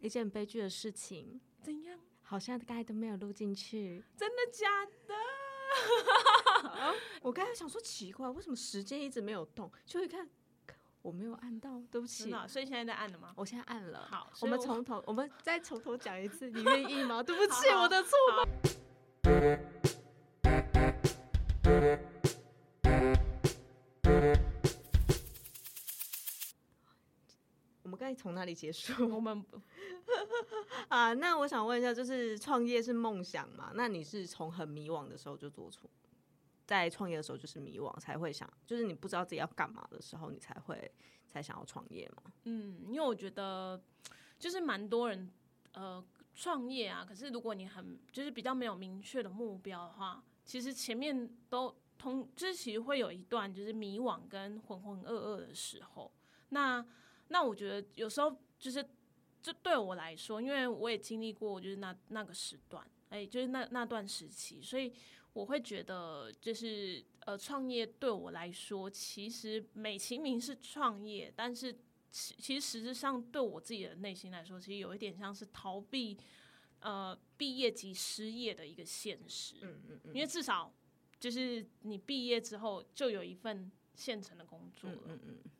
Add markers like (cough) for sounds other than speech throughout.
一件悲剧的事情，怎样？好像刚才都没有录进去。真的假的？(laughs) 我刚才想说奇怪，为什么时间一直没有动？就一看，我没有按到，对不起。所以现在在按了吗？我现在按了。好我们从头，我们再从头讲一次，你愿意吗？(laughs) 对不起，好好我的错。从哪里结束？(laughs) 我们 (laughs) 啊，那我想问一下，就是创业是梦想嘛？那你是从很迷惘的时候就做出，在创业的时候就是迷惘才会想，就是你不知道自己要干嘛的时候，你才会才想要创业嘛？嗯，因为我觉得就是蛮多人呃创业啊，可是如果你很就是比较没有明确的目标的话，其实前面都通就是其实会有一段就是迷惘跟浑浑噩噩的时候。那那我觉得有时候就是这对我来说，因为我也经历过就是那那个时段，哎、就是那那段时期，所以我会觉得就是呃创业对我来说，其实美其名是创业，但是其其实实质上对我自己的内心来说，其实有一点像是逃避呃毕业及失业的一个现实。嗯嗯嗯因为至少就是你毕业之后就有一份现成的工作了。嗯嗯嗯。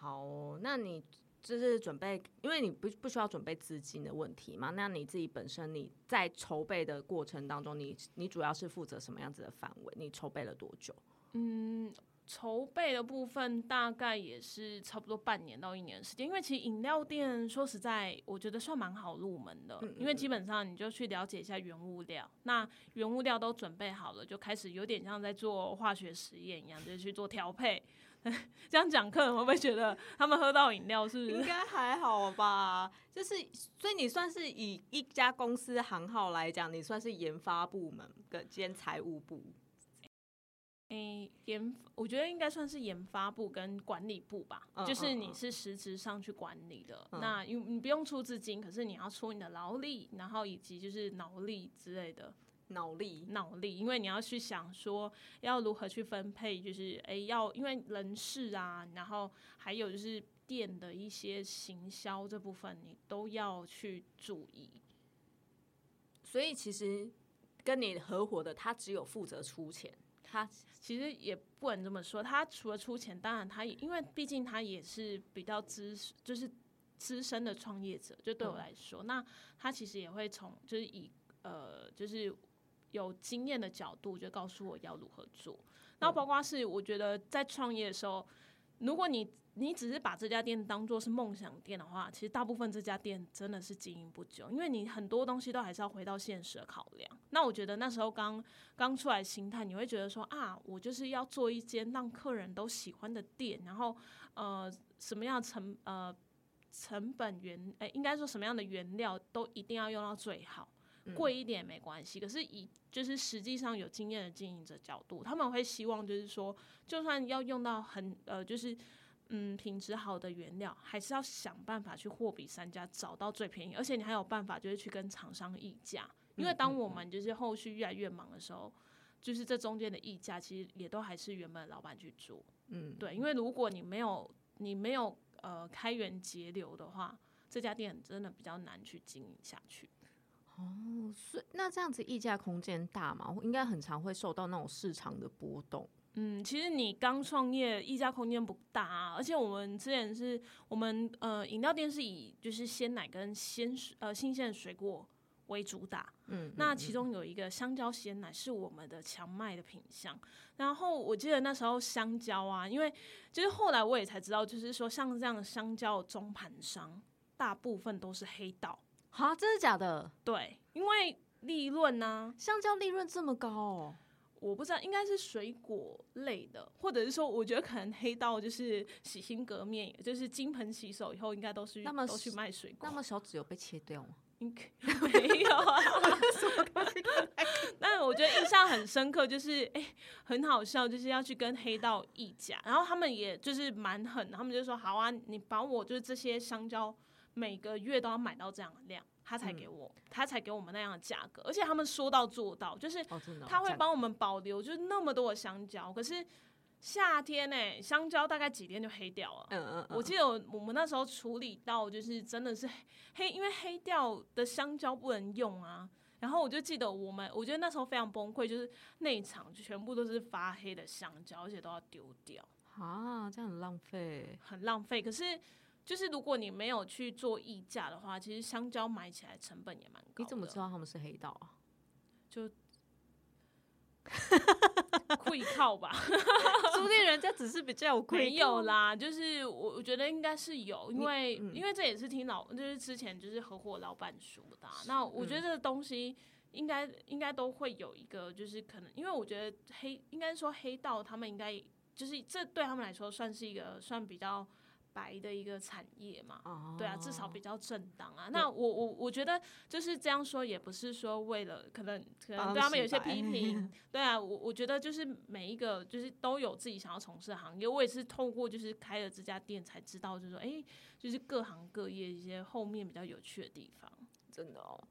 好哦、那你就是准备，因为你不不需要准备资金的问题嘛？那你自己本身你在筹备的过程当中，你你主要是负责什么样子的范围？你筹备了多久？嗯，筹备的部分大概也是差不多半年到一年的时间，因为其实饮料店说实在，我觉得算蛮好入门的，嗯因为基本上你就去了解一下原物料，那原物料都准备好了，就开始有点像在做化学实验一样，就是去做调配。(laughs) 这样讲，客人会不会觉得他们喝到饮料是不是？应该还好吧，就是所以你算是以一家公司行号来讲，你算是研发部门跟兼财务部。诶、研，我觉得应该算是研发部跟管理部吧，嗯就是你是实质上去管理的。嗯那因为你不用出资金，可是你要出你的劳力，然后以及就是脑力之类的脑力，脑力，因为你要去想说要如何去分配，就是诶、要因为人事啊，然后还有就是店的一些行销这部分，你都要去注意。所以其实跟你合伙的他只有负责出钱，他其实也不能这么说，他除了出钱，当然他也因为毕竟他也是比较资，就是资深的创业者，就对我来说，那他其实也会从就是以呃就是有经验的角度，就告诉我要如何做。然后包括是我觉得在创业的时候，如果你你只是把这家店当做是梦想店的话，其实大部分这家店真的是经营不久，因为你很多东西都还是要回到现实的考量。那我觉得那时候刚刚出来心态，你会觉得说啊，我就是要做一间让客人都喜欢的店，然后呃什么样的成呃成本原诶、应该说什么样的原料都一定要用到最好，贵一点也没关系。可是以就是实际上有经验的经营者角度，他们会希望就是说，就算要用到很呃就是。嗯，品质好的原料，还是要想办法去货比三家，找到最便宜，而且你还有办法就是去跟厂商议价，因为当我们就是后续越来越忙的时候，就是这中间的议价，其实也都还是原本的老板去做。嗯，对，因为如果你没有你没有呃开源节流的话，这家店真的比较难去经营下去。哦，所以那这样子溢价空间大嘛？应该很常会受到那种市场的波动。嗯，其实你刚创业，溢价空间不大、啊，而且我们之前是我们呃饮料店是以就是鲜奶跟鲜水呃新鲜的水果为主打，嗯，那其中有一个香蕉鲜奶是我们的强卖的品相。然后我记得那时候香蕉啊，因为就是后来我也才知道，就是说像这样的香蕉的中盘商，大部分都是黑道，哈，真的假的？对，因为利润呢、香蕉利润这么高哦？我不知道，应该是水果类的，或者是说，我觉得可能黑道就是洗心革面，就是金盆洗手以后，应该都是那么都去卖水果。那么小指有被切掉吗？(laughs) 应该没有啊，(laughs) 但 (laughs) 我觉得印象很深刻，就是哎、很好笑，就是要去跟黑道议价，然后他们也就是蛮狠的，他们就说好啊，你把我就是这些香蕉每个月都要买到这样的量，他才给我，他才给我们那样的价格，而且他们说到做到，就是他会帮我们保留，就是那么多的香蕉，可是夏天呢、香蕉大概几天就黑掉了。嗯嗯，我记得我我们那时候处理到，就是真的是黑，因为黑掉的香蕉不能用啊。然后我就记得我们，我觉得那时候非常崩溃，就是那一场就全部都是发黑的香蕉，而且都要丢掉，啊，这样很浪费。很浪费。可是就是如果你没有去做溢价的话，其实香蕉买起来成本也蛮高的。你怎么知道他们是黑道啊？就会靠吧？(laughs) 说不定人家只是比较有亏，没有。啦，就是我我觉得应该是有，因为、嗯因为这也是听老，就是之前就是合伙老板说的啊、那我觉得这个东西应该应该都会有一个，就是可能，因为我觉得黑应该说黑道他们应该就是这对他们来说算是一个算比较白的一个产业嘛。哦，对啊，至少比较正当啊。那我我我觉得就是这样说，也不是说为了可能可能对他们有些批评。对啊，我我觉得就是每一个就是都有自己想要从事的行业。我也是透过就是开了这家店才知道，就是说哎、就是各行各业一些后面比较有趣的地方。真的哦。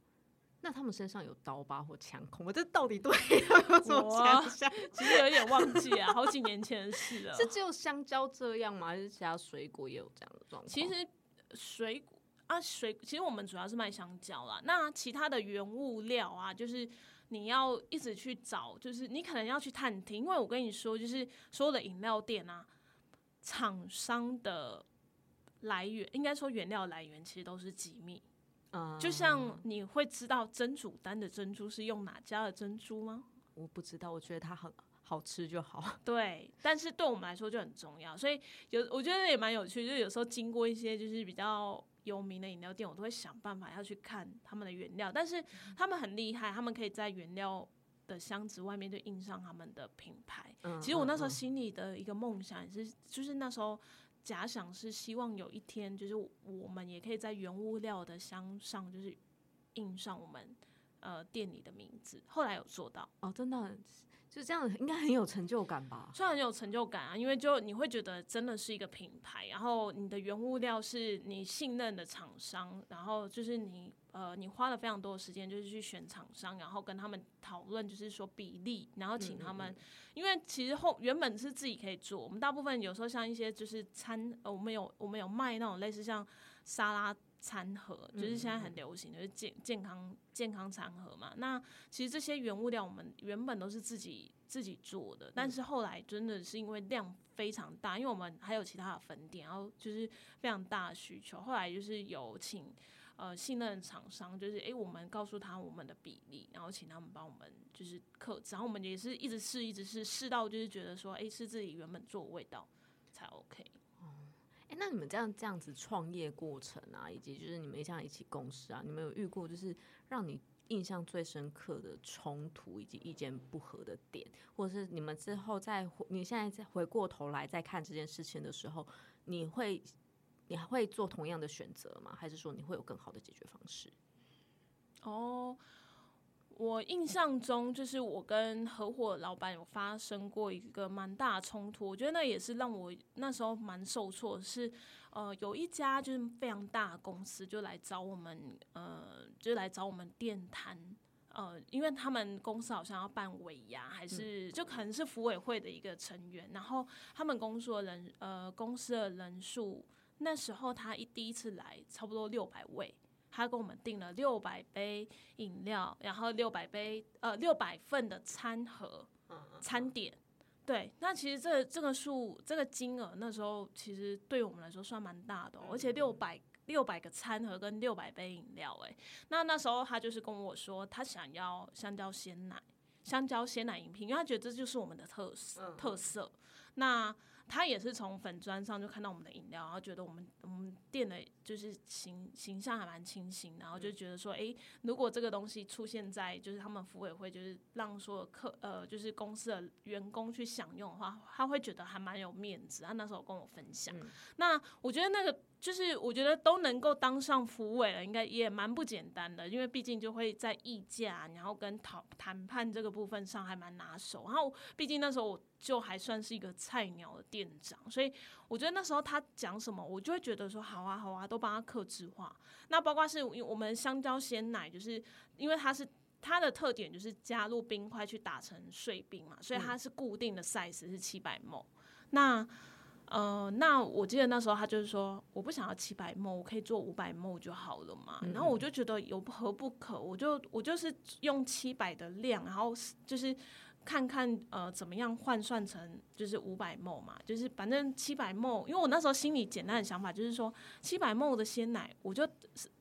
那他们身上有刀疤或枪孔我？这到底对有什么我想象？其实有点忘记啊，好几年前的事了。(laughs) 是只有香蕉这样吗？还是其他水果也有这样的状况？其实水果啊，水其实我们主要是卖香蕉啦。那其他的原物料啊，就是你要一直去找，就是你可能要去探听，因为我跟你说，就是所有的饮料店啊，厂商的来源，应该说原料来源其实都是机密。嗯，就像你会知道真煮丹的珍珠是用哪家的珍珠吗？我不知道，我觉得它很好吃就好。(laughs) 对，但是对我们来说就很重要，所以有我觉得也蛮有趣，就是有时候经过一些就是比较有名的饮料店，我都会想办法要去看他们的原料，但是他们很厉害，他们可以在原料的箱子外面就印上他们的品牌。嗯其实我那时候嗯心里的一个梦想也是，就是那时候假想是希望有一天，就是我们也可以在原物料的箱上，就是印上我们呃店里的名字。后来有做到。哦，真的很就这样，应该很有成就感吧？虽然很有成就感啊，因为就你会觉得真的是一个品牌，然后你的原物料是你信任的厂商，然后就是你呃你花了非常多的时间就是去选厂商，然后跟他们讨论就是说比例，然后请他们，因为其实后原本是自己可以做，我们大部分有时候像一些就是餐，呃我们有我们有卖那种类似像沙拉。餐盒就是现在很流行，就是健健康健康餐盒嘛。那其实这些原物料我们原本都是自己自己做的，但是后来真的是因为量非常大，因为我们还有其他的分店，然后就是非常大的需求，后来就是有请呃信任的厂商，就是诶、我们告诉他我们的比例，然后请他们帮我们就是克制，然后我们也是一直试一直试，试到就是觉得说诶、是自己原本做的味道才 OK。那你们这样这样子创业过程啊，以及就是你们这样一起共事啊，你们有遇过就是让你印象最深刻的冲突以及意见不合的点，或者是你们之后再你现在再回过头来再看这件事情的时候，你会你还会做同样的选择吗？还是说你会有更好的解决方式？哦，我印象中就是我跟合伙老板有发生过一个蛮大的冲突，我觉得那也是让我那时候蛮受挫是，呃，有一家就是非常大的公司就来找我们，呃，就来找我们电谈。呃，因为他们公司好像要办尾牙，还是就可能是服委会的一个成员，然后他们公司的人，呃，公司的人数，那时候他一第一次来，差不多六百位，他跟我们订了六百杯饮料，然后六百杯呃六百份的餐盒、餐点。对，那其实这个这个数这个金额那时候其实对我们来说算蛮大的、哦，而且六百六百个餐盒跟六百杯饮料，哎，那那时候他就是跟我说，他想要香蕉鲜奶，香蕉鲜奶饮品，因为他觉得这就是我们的特色、特色。那他也是从粉砖上就看到我们的饮料，然后觉得我们我们店的就是形形象还蛮清新，然后就觉得说，诶，如果这个东西出现在就是他们服委会，就是让所有客呃就是公司的员工去享用的话，他会觉得还蛮有面子。他那时候跟我分享，那我觉得那个就是我觉得都能够当上服委了，应该也蛮不简单的，因为毕竟就会在议价，然后跟讨谈判这个部分上还蛮拿手。然后毕竟那时候我就还算是一个菜鸟的店长，所以我觉得那时候他讲什么，我就会觉得说好啊好啊，都帮他克制化。那包括是因为我们香蕉鲜奶，就是因为它是。它的特点就是加入冰块去打成碎冰嘛，所以它是固定的 size 是七百 ml。那呃，那我记得那时候他就是说，我不想要七百梦，我可以做五百梦就好了嘛。然后我就觉得有何不可，我就我就是用七百的量，然后就是看看呃怎么样换算成就是五百梦嘛，就是反正七百梦，因为我那时候心里简单的想法就是说，七百梦的鲜奶，我就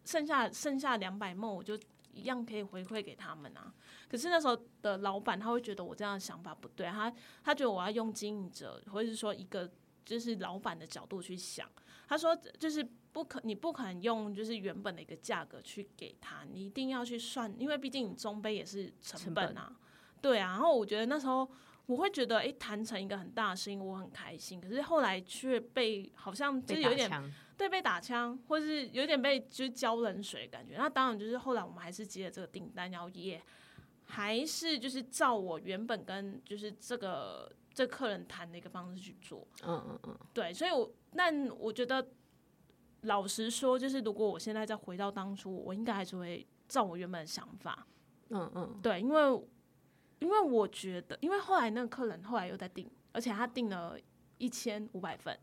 剩下剩下两百梦，我就一样可以回馈给他们啊。可是那时候的老板他会觉得我这样的想法不对，他他觉得我要用经营者或者是说一个。就是老板的角度去想，他说就是不可，你不可能用就是原本的一个价格去给他，你一定要去算，因为毕竟你中杯也是成本啊，对啊。然后我觉得那时候我会觉得，哎，谈成一个很大的生意，我很开心。可是后来却被好像就是有点对被打枪，或是有点被就是浇冷水感觉。那当然就是后来我们还是接了这个订单，然后也还是就是照我原本跟就是这个。这客人谈的一个方式去做，嗯嗯嗯，对，所以，我那我觉得，老实说，就是如果我现在再回到当初，我应该还是会照我原本的想法，嗯嗯，对，因为，因为我觉得，因为后来那个客人后来又在订，而且他订了一千五百份，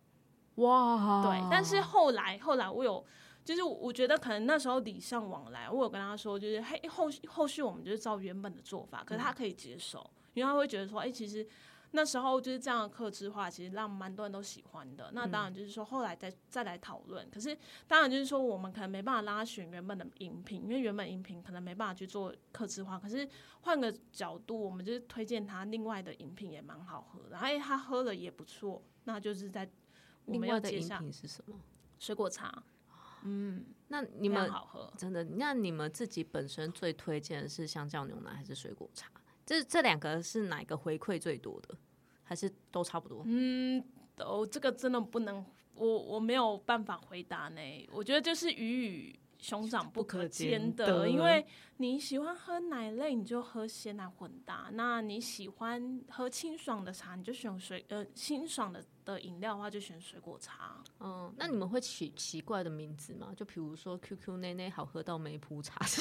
哇，对，但是。后来后来我有，就是我觉得可能那时候礼尚往来，我有跟他说，就是嘿，后续后续我们就是照原本的做法，可是他可以接受，因为他会觉得说，哎，其实。那时候就是这样的克制化，其实让蛮多人都喜欢的。那当然就是说后来再再来讨论，可是当然就是说我们可能没办法拉选原本的饮品，因为原本饮品可能没办法去做克制化。可是换个角度，我们就是推荐他另外的饮品也蛮好喝的，哎，他喝了也不错。那就是在我们要的饮品是什么？水果茶。嗯，那你们好喝，真的？那你们自己本身最推荐的是香蕉牛奶还是水果茶？这这两个是哪个回馈最多的，还是都差不多？嗯，都这个真的不能，我我没有办法回答呢。我觉得就是鱼与熊掌不可兼得，因为你喜欢喝奶类，你就喝鲜奶混搭；那你喜欢喝清爽的茶，你就选水呃清爽的的饮料的话，就选水果茶。嗯，那你们会起奇怪的名字吗？就比如说 QQ 内内好喝到没铺茶。(laughs)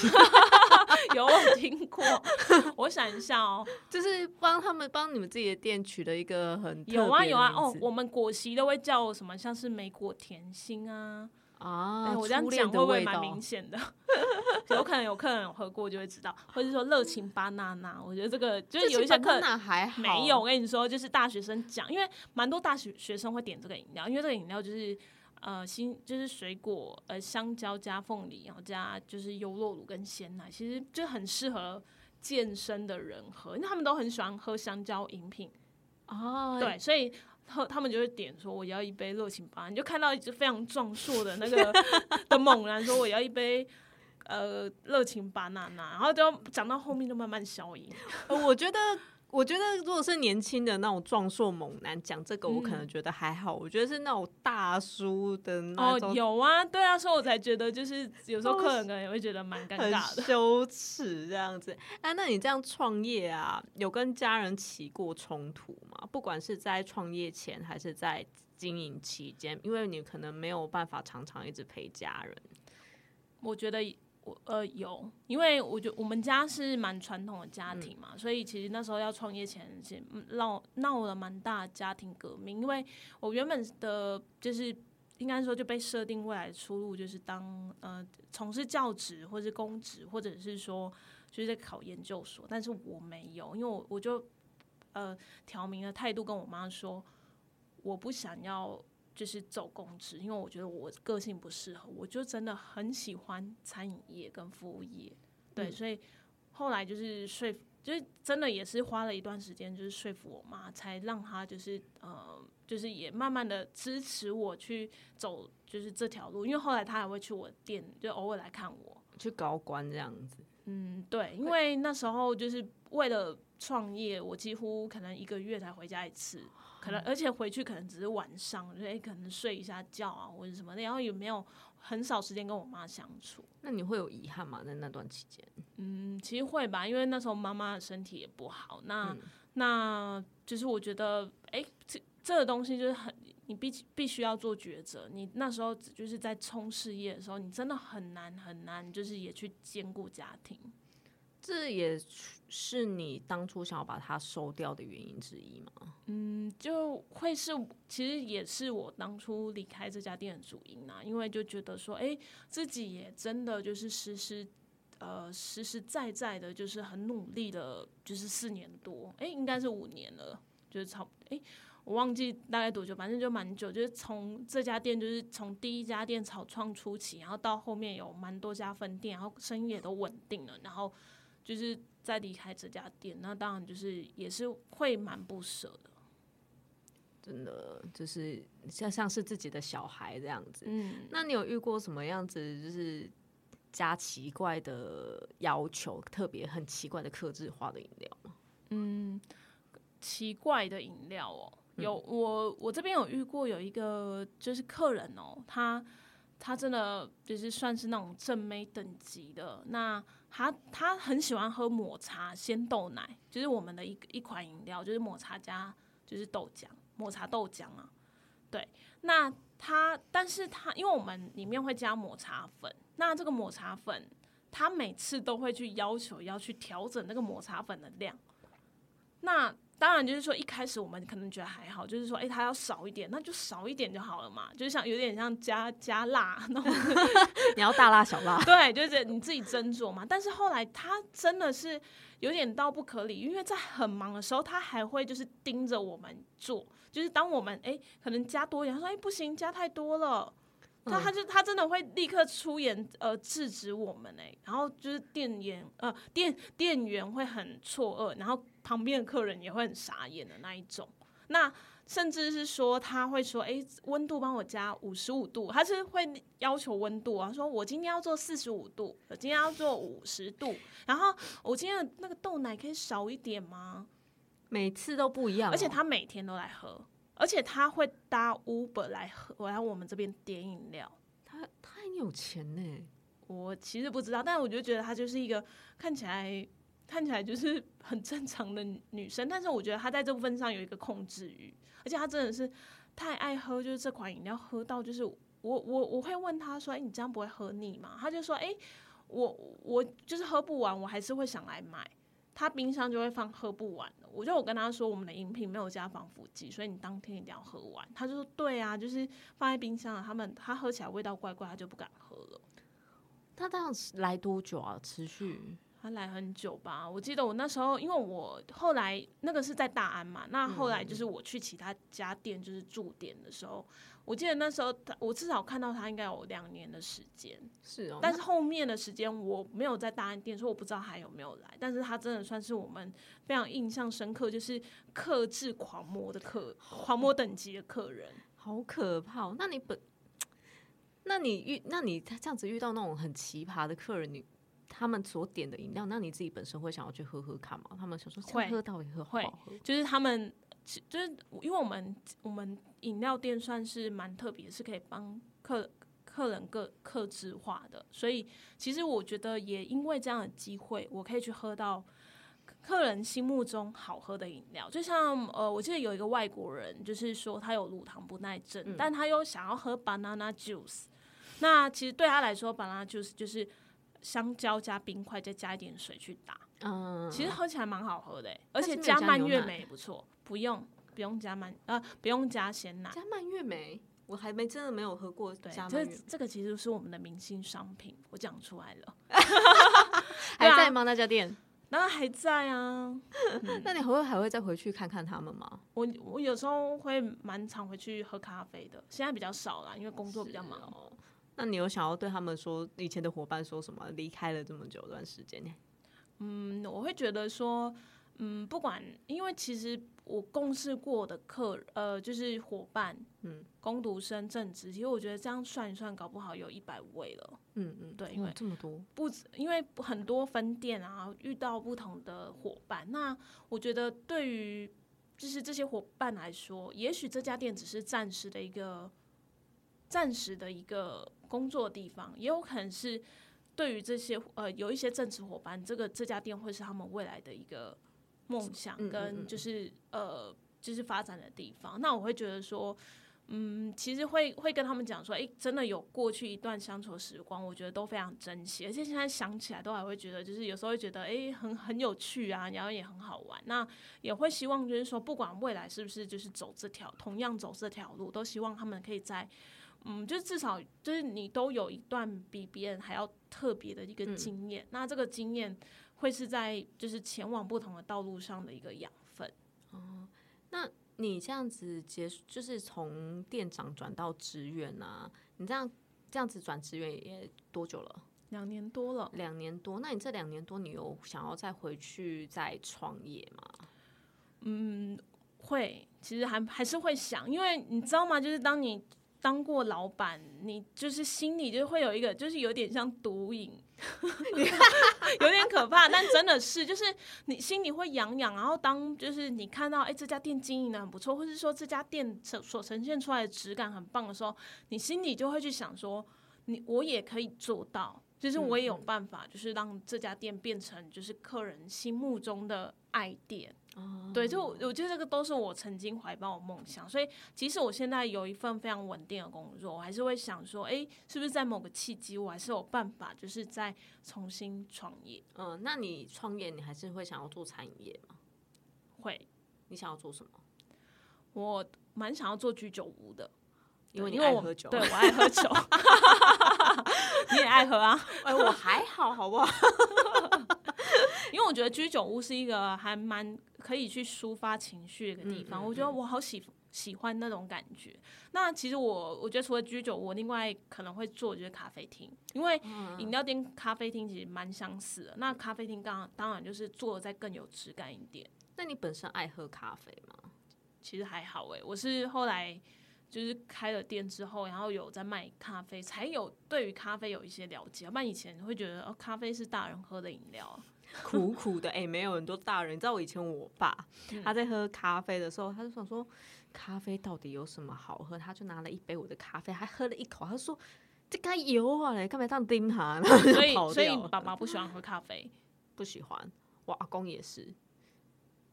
有我听过，(laughs) 我想一下哦，就是帮他们帮你们自己的店取了一个很有啊有啊哦，我们果昔都会叫什么，像是莓果甜心啊啊，我这样讲会不会蛮明显的？(laughs) 有可能有客人有喝过就会知道，或者说热情巴娜娜，我觉得这个就是有一些客人还好没有，我跟你说，就是大学生讲，因为蛮多大学学生会点这个饮料，因为这个饮料就是。呃，新就是水果，呃，香蕉加凤梨，然后加就是优酪乳跟鲜奶，其实就很适合健身的人喝，因为他们都很喜欢喝香蕉饮品哦。对，所以喝他们就会点说我要一杯热情吧，你就看到一只非常壮硕的那个 (laughs) 的猛男说我要一杯呃热情巴娜娜，然后就讲到后面就慢慢消音。我觉得。我觉得如果是年轻的那种壮硕猛男讲这个，我可能觉得还好。我觉得是那种大叔的那种，有啊，对啊，所以我才觉得就是有时候客人可能也会觉得蛮尴尬的，羞耻这样子。哎，那你这样创业啊，有跟家人起过冲突吗？不管是在创业前还是在经营期间，因为你可能没有办法常常一直陪家人。我觉得。我呃有，因为我觉得我们家是蛮传统的家庭嘛，所以其实那时候要创业前，是闹闹了蛮大家庭革命。因为我原本的就是应该说就被设定未来的出路就是当呃从事教职或是公职，或者是说就是在考研究所，但是我没有，因为我我就呃挑明了态度跟我妈说，我不想要。就是走公职，因为我觉得我个性不适合，我就真的很喜欢餐饮业跟服务业，对，所以后来就是说服，就是真的也是花了一段时间，就是说服我妈，才让她就是呃，就是也慢慢的支持我去走就是这条路，因为后来她还会去我店，就偶尔来看我，去高官这样子。嗯，对，因为那时候就是为了创业，我几乎可能一个月才回家一次。(laughs) 可能，而且回去可能只是晚上，就哎，可能睡一下觉啊，或者什么的，然后有没有很少时间跟我妈相处？那你会有遗憾吗？在那段期间？嗯，其实会吧，因为那时候妈妈的身体也不好。那那就是我觉得，哎，这这个东西就是很，你必必须要做抉择。你那时候就是在冲事业的时候，你真的很难很难，就是也去兼顾家庭。这也是你当初想要把它收掉的原因之一吗？嗯，就会是其实也是我当初离开这家店的主因啊，因为就觉得说，哎、自己也真的就是实实呃实实在在的，就是很努力的，就是四年多，哎、应该是五年了，就是差不哎。我忘记大概多久，反正就蛮久，就是从这家店，就是从第一家店草创初期，然后到后面有蛮多家分店，然后生意也都稳定了，然后就是再离开这家店，那当然就是也是会蛮不舍的。真的就是像像是自己的小孩这样子。嗯，那你有遇过什么样子就是加奇怪的要求，特别很奇怪的克制化的饮料吗？嗯奇怪的饮料哦，有我我这边有遇过有一个就是客人哦，他他真的就是算是那种正妹等级的，那他他很喜欢喝抹茶鲜豆奶，就是我们的一一款饮料，就是抹茶加就是豆浆，抹茶豆浆啊，对，那他但是他因为我们里面会加抹茶粉，那这个抹茶粉他每次都会去要求要去调整那个抹茶粉的量。那当然就是说，一开始我们可能觉得还好，就是说，哎、它要少一点，那就少一点就好了嘛，就是像有点像加加辣你要大辣小辣？(laughs) 对，就是你自己斟酌嘛。但是后来他真的是有点到不可理，因为在很忙的时候，他还会就是盯着我们做，就是当我们哎、可能加多一点，他说哎、不行，加太多了。他他就他真的会立刻出言呃制止我们哎、然后就是店员呃店店员会很错愕，然后旁边的客人也会很傻眼的那一种。那甚至是说他会说，哎、温度帮我加五十五度，他是会要求温度啊，说我今天要做四十五度，我今天要做五十度，然后我今天的那个豆奶可以少一点吗？每次都不一样哦、而且他每天都来喝，而且他会搭 Uber 来喝，我来我们这边点饮料。他他很有钱呢，我其实不知道，但我就觉得他就是一个看起来看起来就是很正常的女生，但是我觉得她在这部分上有一个控制欲，而且她真的是太爱喝，就是这款饮料喝到就是我我我会问她说，哎、你这样不会喝腻吗？她就说，哎、我我就是喝不完，我还是会想来买。她冰箱就会放喝不完的，我就我跟她说，我们的饮品没有加防腐剂，所以你当天一定要喝完。她就说对啊，就是放在冰箱了，他们她喝起来味道怪怪，她就不敢喝了。他这样来多久啊？持续？他来很久吧，我记得我那时候，因为我后来那个是在大安嘛，那后来就是我去其他家店就是驻点的时候，我记得那时候他我至少看到他应该有两年的时间，是哦，但是后面的时间我没有在大安店，所以我不知道还有没有来，但是他真的算是我们非常印象深刻，就是克制狂魔的客，狂魔等级的客人。好可怕哦。那你本，(tsk) 那你遇，那你这样子遇到那种很奇葩的客人，你他们所点的饮料，那你自己本身会想要去喝喝看吗？他们想说会喝到底喝会喝？就是他们，其就是因为我们我们饮料店算是蛮特别，是可以帮客客人个克制化的，所以其实我觉得也因为这样的机会，我可以去喝到客人心目中好喝的饮料。就像呃，我记得有一个外国人，就是说他有乳糖不耐症，但他又想要喝 banana juice，那其实对他来说，banana juice 就是香蕉加冰块，再加一点水去打。嗯，其实喝起来蛮好喝的欸，而且加蔓越莓也不错，不用不用加蔓呃不用加鲜奶。加蔓越莓，我还没真的没有喝过对加，蔓这越莓，这个其实是我们的明星商品，我讲出来了，(laughs) 还在吗？那家店？当然还在啊。(laughs) 那你还会还会再回去看看他们吗？我我有时候会蛮常回去喝咖啡的，现在比较少了，因为工作比较忙。哦。那你有想要对他们说以前的伙伴说什么？离开了这么久一段时间，嗯，我会觉得说，嗯，不管，因为其实我共事过的客，呃，就是伙伴，嗯，攻读生、正职，其实我觉得这样算一算，搞不好有一百位了。嗯嗯，对因为这么多，不止，因为很多分店啊，遇到不同的伙伴，那我觉得对于就是这些伙伴来说，也许这家店只是暂时的一个暂时的一个工作地方，也有可能是对于这些呃有一些正职伙伴，这个这家店会是他们未来的一个梦想跟就是呃就是发展的地方。那我会觉得说。嗯，其实会会跟他们讲说，诶，真的有过去一段相处时光，我觉得都非常珍惜，而且现在想起来都还会觉得，就是有时候会觉得，诶，很很有趣啊，然后也很好玩。那也会希望就是说，不管未来是不是就是走这条同样走这条路，都希望他们可以在，嗯，就至少就是你都有一段比别人还要特别的一个经验。那这个经验会是在就是前往不同的道路上的一个养分。哦，那。你这样子结束，就是从店长转到职员啊？你这样这样子转职员也多久了？两年多了。两年多，那你这两年多，你有想要再回去再创业吗？嗯，会，其实还还是会想，因为你知道吗？就是当你。当过老板，你就是心里就会有一个，就是有点像毒瘾，(laughs) 有点可怕。但真的是，就是你心里会痒痒。然后当就是你看到，哎，这家店经营的很不错，或是说这家店呈所呈现出来的质感很棒的时候，你心里就会去想说，你我也可以做到，就是我也有办法，就是让这家店变成就是客人心目中的爱店。对，就我觉得这个都是我曾经怀抱的梦想，所以即使我现在有一份非常稳定的工作，我还是会想说，哎，是不是在某个契机，我还是有办法，就是再重新创业。嗯，那你创业，你还是会想要做餐饮业吗？会。你想要做什么？我蛮想要做居酒屋的，因为你爱喝酒。对我爱喝酒，(laughs) (laughs) 你也爱喝啊？哎，我还好，好不好？因为我觉得居酒屋是一个还蛮可以去抒发情绪的一个地方，我觉得我好喜喜欢那种感觉。那其实我我觉得除了居酒屋，另外可能会做就是咖啡厅，因为饮料店、咖啡厅其实蛮相似的。那咖啡厅刚当然就是做的再更有质感一点。那你本身爱喝咖啡吗？其实还好诶，我是后来就是开了店之后，然后有在卖咖啡，才有对于咖啡有一些了解。要不然以前会觉得哦，咖啡是大人喝的饮料。(laughs) 苦苦的哎，没有很多大人。你知道我以前我爸他在喝咖啡的时候，他就想说咖啡到底有什么好喝？他就拿了一杯我的咖啡，还喝了一口，他说这该油啊嘞，干嘛当盯他？所以所以爸爸不喜欢喝咖啡，(laughs) 不喜欢。我阿公也是，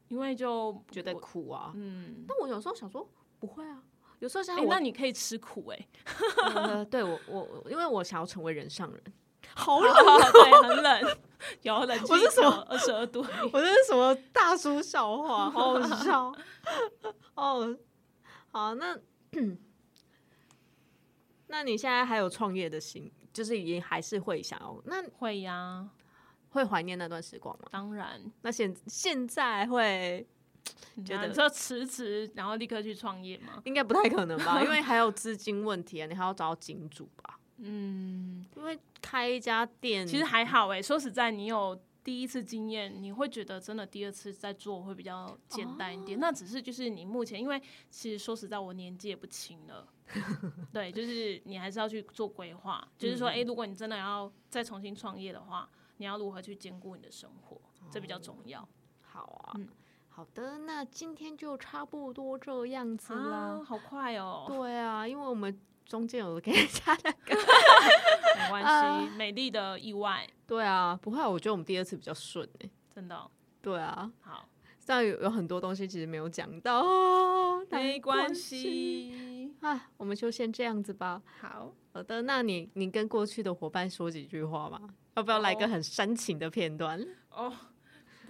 因为就觉得苦啊。嗯，但我有时候想说不会啊，有时候想那你可以吃苦哎。(laughs) 对我我因为我想要成为人上人。好冷，对，很冷，有冷气，我是什么二十二度？(laughs) 我这是什么大叔笑话？好好笑哦。好，那 (clears throat) 那你现在还有创业的心，就是已经还是会想要？那会呀，会怀念那段时光吗？当然。那现现在会觉得说辞职，然后立刻去创业吗？应该不太可能吧，因为还有资金问题啊，你还要找金主吧。嗯，因为开一家店其实还好哎。说实在，你有第一次经验，你会觉得真的第二次再做会比较简单一点。那只是就是你目前，因为其实说实在，我年纪也不轻了，(laughs) 对，就是你还是要去做规划。就是说，哎，如果你真的要再重新创业的话，你要如何去兼顾你的生活，这比较重要。好啊，好的，那今天就差不多这样子啦。好快哦。对啊，因为我们。中间有给人家两个，(laughs) 没关系，美丽的意外。对啊，不会，我觉得我们第二次比较顺诶，真的。对啊，好，这样有有很多东西其实没有讲到，没关系啊，我们就先这样子吧。好，好的，那你你跟过去的伙伴说几句话吧，要不要来个很煽情的片段？哦。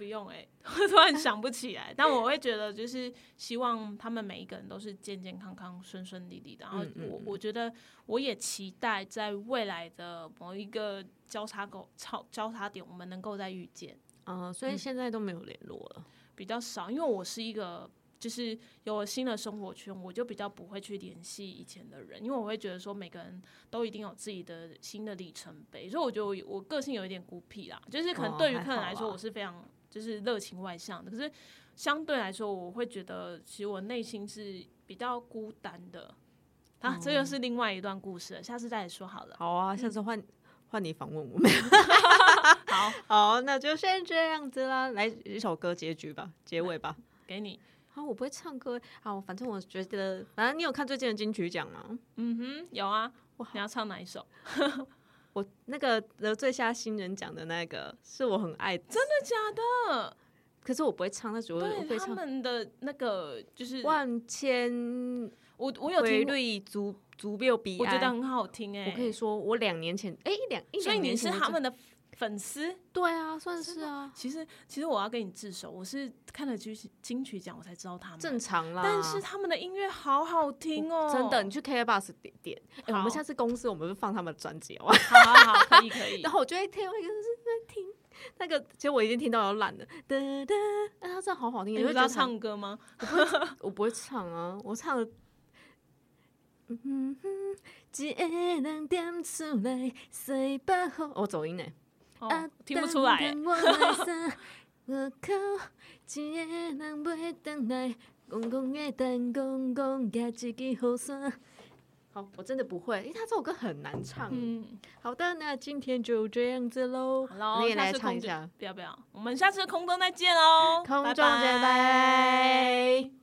不用哎，(laughs) 我突然想不起来。(laughs) 但我会觉得，就是希望他们每一个人都是健健康康、顺顺利利的。然后我我觉得，我也期待在未来的某一个交叉口、交交叉点，我们能够再遇见。嗯，所以现在都没有联络了，比较少。因为我是一个，就是有了新的生活圈，我就比较不会去联系以前的人，因为我会觉得说，每个人都一定有自己的新的里程碑。所以我觉得我我个性有一点孤僻啦，就是可能对于客人来说，我是非常。就是热情外向的，可是相对来说，我会觉得其实我内心是比较孤单的。啊，这又是另外一段故事了，下次再说好了。好啊，下次换换你访问我们。(laughs) 好 (laughs) 好，那就先这样子啦。来一首歌结局吧，结尾吧，给你。好，我不会唱歌。好，反正我觉得，反正你有看最近的金曲奖吗？嗯哼，有啊。你要唱哪一首？(laughs) 我那个得罪下新人奖的那个，是我很爱，真的假的？可是我不会唱，那首我我对他会唱们的那个就是万千我我有听过，绿足足六比我觉得。很好听哎、我可以说，我两年前，哎、一两一所以你是他们的粉丝。对啊，算是啊，其实其实我要跟你自首，我是看了金曲金曲奖我才知道他们，正常啦。但是他们的音乐好好听哦，真的，你去 KK Bus 点点，哎、我们下次公司我们会放他们的专辑哦。好好好，可以可以 (laughs) 然。后我就会听，我一个是在听那个，其实我已经听到有懒了，哒哒，哎，他真的好好听，你会知道唱歌吗？(laughs) 我不会唱啊，我唱的。嗯哼，一个人点出来，西北风，我走音呢。哦啊，听不出来我靠，一个人袂等来，公公的等公公夹一支雨伞。好，我真的不会，因为他这首歌很难唱。嗯，好的，那今天就这样子喽。你也来唱一下，不要不要，我们下次空中再见喽，空拜中见，拜。